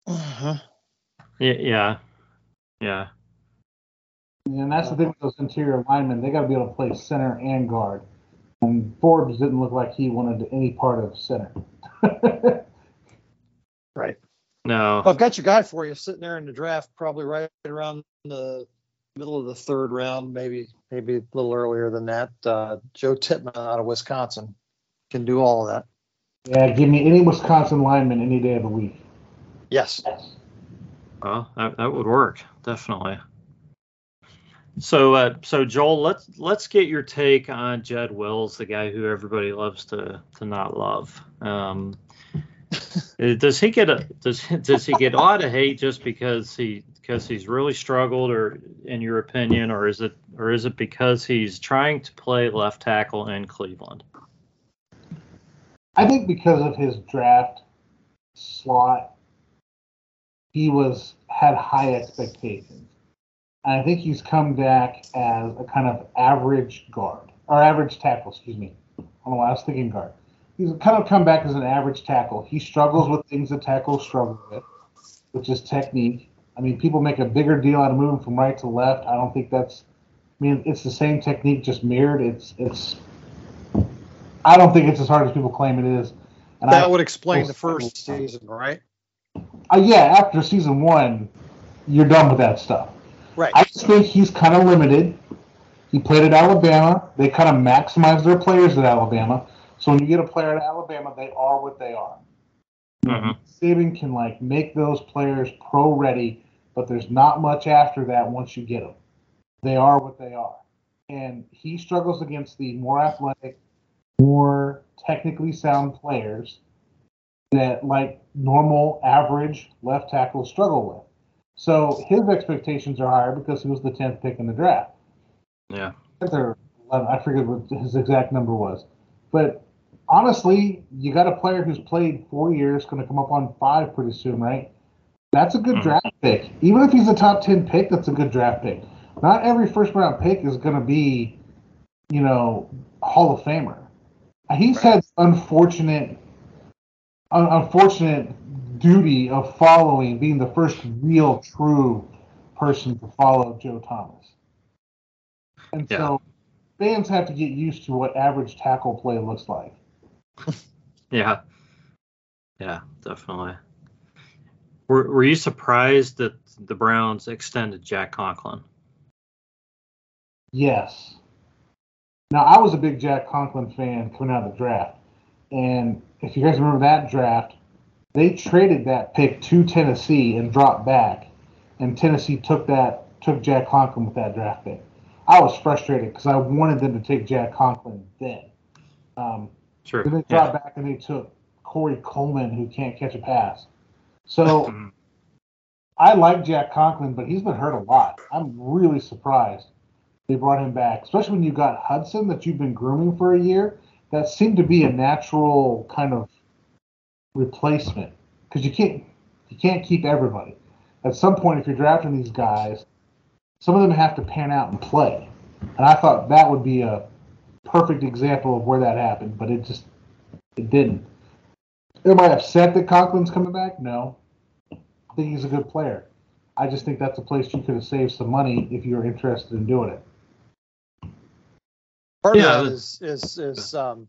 Uh-huh. Yeah. Yeah. Yeah. And that's the thing with those interior linemen; they got to be able to play center and guard. And Forbes didn't look like he wanted any part of center. Right. No. Well, I've got your guy for you sitting there in the draft, probably right around the middle of the third round, maybe maybe a little earlier than that. Uh, Joe Tippmann out of Wisconsin can do all of that. yeah, give me any Wisconsin lineman any day of the week. Yes. Well, that, that would work definitely. So, uh, so Joel, let's let's get your take on Jed Wills, the guy who everybody loves to to not love. Um, uh, does he get a does does he get a lot of hate just because he because he's really struggled, or in your opinion, or is it or is it because he's trying to play left tackle in Cleveland? I think because of his draft slot, he was had high expectations. And I think he's come back as a kind of average guard or average tackle, excuse me. I don't know why I was thinking guard. He's kind of come back as an average tackle. He struggles with things that tackles struggle with, which is technique. I mean, people make a bigger deal out of moving from right to left. I don't think that's. I mean, it's the same technique, just mirrored. It's it's. I don't think it's as hard as people claim it is. And That I, would explain the first season, right? Uh, yeah, after season one, you're done with that stuff. Right. I just think he's kind of limited. He played at Alabama. They kind of maximize their players at Alabama. So when you get a player at Alabama, they are what they are. Mhm. Saban can like make those players pro ready, but there's not much after that once you get them. They are what they are. And he struggles against the more athletic, more technically sound players that like normal average left tackles struggle with. So his expectations are higher because he was the 10th pick in the draft. Yeah. Or 11, I forget what his exact number was. But honestly, you got a player who's played four years, going to come up on five pretty soon, right? That's a good Mhm. draft pick. Even if he's a top 10 pick, that's a good draft pick. Not every first round pick is going to be, you know, Hall of Famer. He's had unfortunate, un- unfortunate duty of following, being the first real, true person to follow Joe Thomas. And Yeah. so fans have to get used to what average tackle play looks like. Yeah. Yeah, definitely. Were Were you surprised that the Browns extended Jack Conklin? Yes. Now I was a big Jack Conklin fan coming out of the draft, and if you guys remember that draft, they traded that pick to Tennessee and dropped back, and Tennessee took that took Jack Conklin with that draft pick. I was frustrated because I wanted them to take Jack Conklin then. Um, Sure. then they Yeah. dropped back and they took Corey Coleman, who can't catch a pass. So Mhm. I like Jack Conklin, but he's been hurt a lot. I'm really surprised they brought him back, especially when you got Hudson that you've been grooming for a year. That seemed to be a natural kind of replacement because you can't you can't keep everybody. At some point, if you're drafting these guys, some of them have to pan out and play, and I thought that would be a perfect example of where that happened, but it just it didn't. Am I upset that Conklin's coming back? No. I think he's a good player. I just think that's a place you could have saved some money if you were interested in doing it. Part Yeah, of that the- is is is um,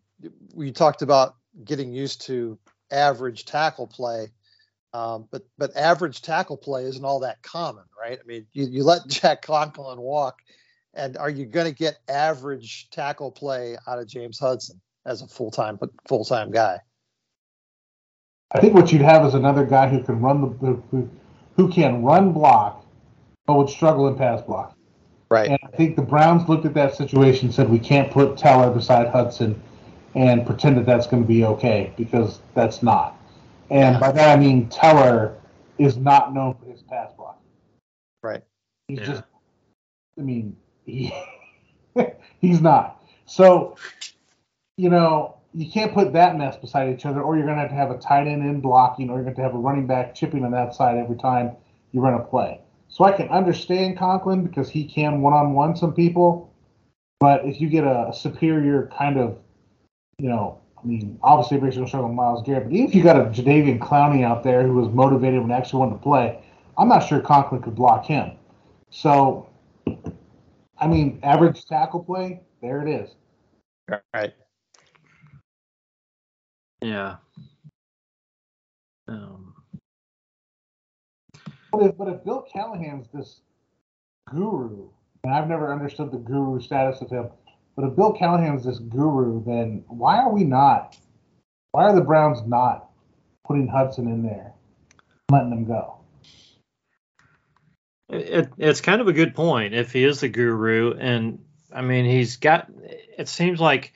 we talked about getting used to average tackle play, um, but but average tackle play isn't all that common, right? I mean, you, you let Jack Conklin walk, and are you going to get average tackle play out of James Hudson as a full time full time guy? I think what you'd have is another guy who can run the who, who can run block, but would struggle in pass block. Right. And I think the Browns looked at that situation and said we can't put Teller beside Hudson and pretend that that's going to be okay because that's not. And Yeah. by that I mean Teller is not known for his pass block. Right. He's Yeah. just, I mean, he, he's not. So, you know, you can't put that mess beside each other, or you're going to have to have a tight end in blocking, or you're going to have a running back chipping on that side every time you run a play. So I can understand Conklin because he can one on one some people, but if you get a, superior kind of, you know, I mean, obviously everybody's going to struggle with Myles Garrett, but even if you got a Jadeveon Clowney out there who was motivated and actually wanted to play, I'm not sure Conklin could block him. So, I mean, average tackle play, there it is. Right. Yeah. Um, But if, but if Bill Callahan's this guru, and I've never understood the guru status of him, but if Bill Callahan's this guru, then why are we not? Why are the Browns not putting Hudson in there, letting them go? it, it's kind of a good point if he is the guru, and I mean he's got. It seems like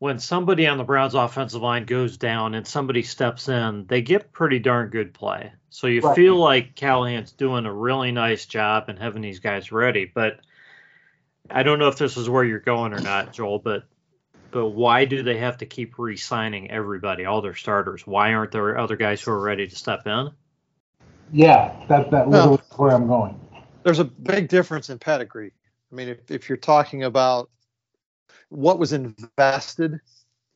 when somebody on the Browns offensive line goes down and somebody steps in, they get pretty darn good play. So you Right. feel like Callahan's doing a really nice job and having these guys ready. But I don't know if this is where you're going or not, Joel. But but why do they have to keep re-signing everybody, all their starters? Why aren't there other guys who are ready to step in? Yeah, that that Well- literally is where I'm going. There's a big difference in pedigree. I mean, if, if you're talking about what was invested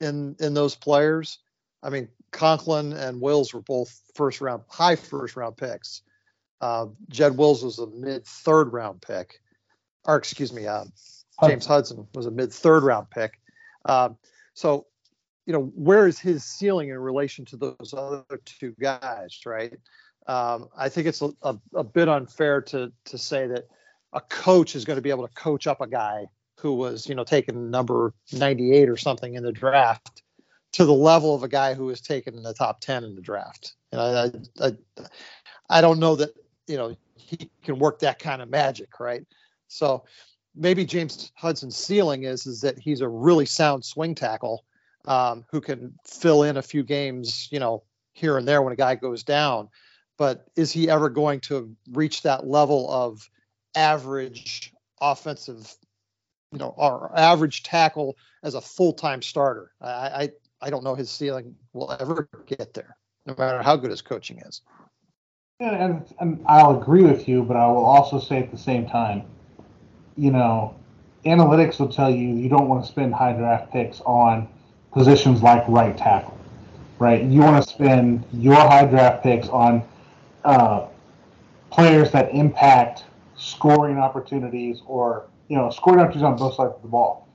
in in those players, I mean, Conklin and Wills were both first round, high first round picks. Uh, Jed Wills was a mid third round pick, or excuse me, uh, James Hudson was a mid third round pick. Um, so, you know, where is his ceiling in relation to those other two guys, right? Um, I think it's a, a, a bit unfair to to say that a coach is going to be able to coach up a guy who was you know taken number 98 or something in the draft to the level of a guy who was taken in the top 10 in the draft. And I, I, I, don't know that you know he can work that kind of magic, right? So maybe James Hudson's ceiling is is that he's a really sound swing tackle um, who can fill in a few games, you know, here and there when a guy goes down. But is he ever going to reach that level of average offensive, you know, our average tackle as a full time starter? I, I I don't know his ceiling will ever get there, no matter how good his coaching is. And, and, and I'll agree with you, but I will also say at the same time, you know, analytics will tell you you don't want to spend high draft picks on positions like right tackle, right? You want to spend your high draft picks on uh, players that impact scoring opportunities or you know scoring opportunities on both sides of the ball.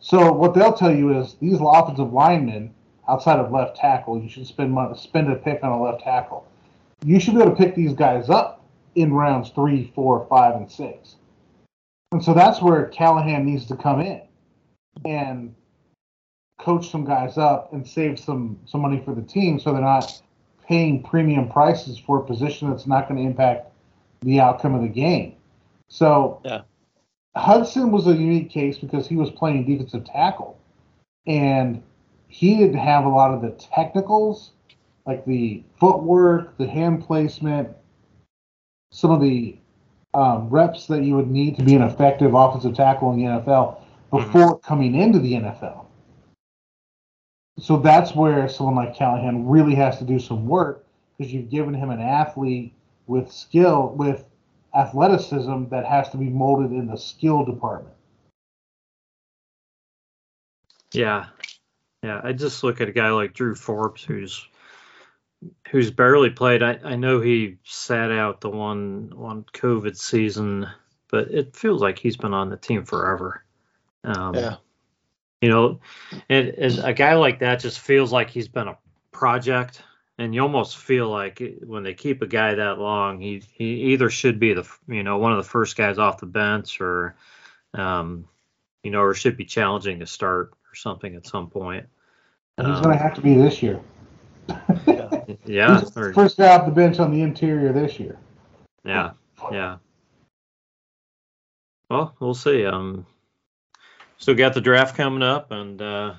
So what they'll tell you is these offensive linemen outside of left tackle, you should spend money, spend a pick on a left tackle. You should be able to pick these guys up in rounds three, four, five, and six. And so that's where Callahan needs to come in and coach some guys up and save some some money for the team so they're not paying premium prices for a position that's not going to impact the outcome of the game. So yeah. Hudson was a unique case because he was playing defensive tackle and he didn't have a lot of the technicals like the footwork, the hand placement, some of the um, reps that you would need to be an effective offensive tackle in the NFL before mm-hmm. coming into the NFL. So that's where someone like Callahan really has to do some work because you've given him an athlete with skill, with athleticism that has to be molded in the skill department. Yeah. Yeah. I just look at a guy like Drew Forbes who's who's barely played. I, I know he sat out the one one COVID season, but it feels like he's been on the team forever. Um, yeah. You know, and, and a guy like that just feels like he's been a project, and you almost feel like when they keep a guy that long, he he either should be the you know one of the first guys off the bench, or um, you know, or should be challenging to start or something at some point. he's um, going to have to be this year. yeah, or, first guy off the bench on the interior this year. Yeah, yeah. Well, we'll see. Um, still got the draft coming up, and uh,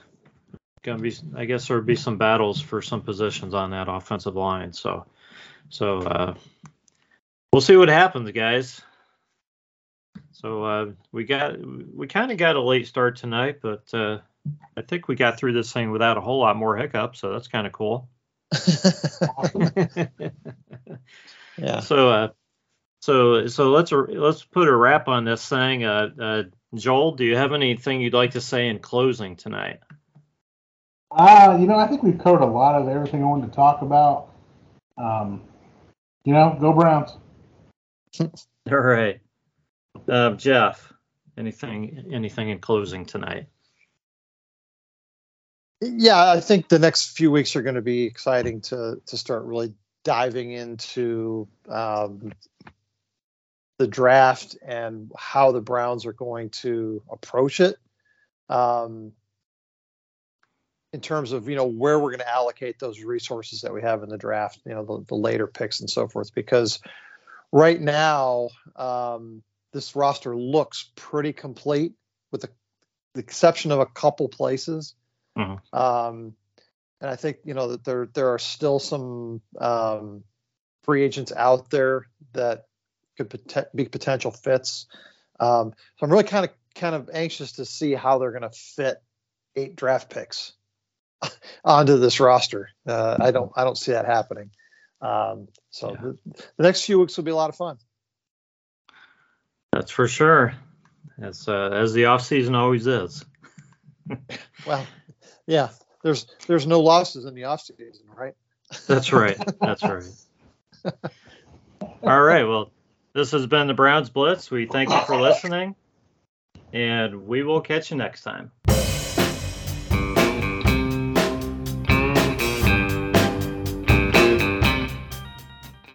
gonna be. I guess there'll be some battles for some positions on that offensive line. So, so uh, we'll see what happens, guys. So uh, we got we kind of got a late start tonight, but uh, I think we got through this thing without a whole lot more hiccups. So that's kind of cool. yeah. So uh, so so let's let's put a wrap on this thing. Uh, uh, Joel, do you have anything you'd like to say in closing tonight? Uh, you know, I think we've covered a lot of everything I wanted to talk about. Um, you know, go Browns. All right. Uh, Jeff, anything anything in closing tonight? Yeah, I think the next few weeks are going to be exciting to to start really diving into um, the draft and how the Browns are going to approach it. Um, in terms of you know where we're going to allocate those resources that we have in the draft, you know the, the later picks and so forth, because right now um, this roster looks pretty complete with the, the, exception of a couple places. Mm-hmm. Um, and I think you know that there there are still some um, free agents out there that could pot- be potential fits. Um, so I'm really kind of kind of anxious to see how they're going to fit eight draft picks onto this roster. Uh, I don't I don't see that happening. Um, so yeah. the, the, next few weeks will be a lot of fun. That's for sure. As uh, as the off season always is. well, yeah. There's there's no losses in the off season, right? That's right. That's right. All right. Well, this has been the Browns Blitz. We thank you for listening, and we will catch you next time.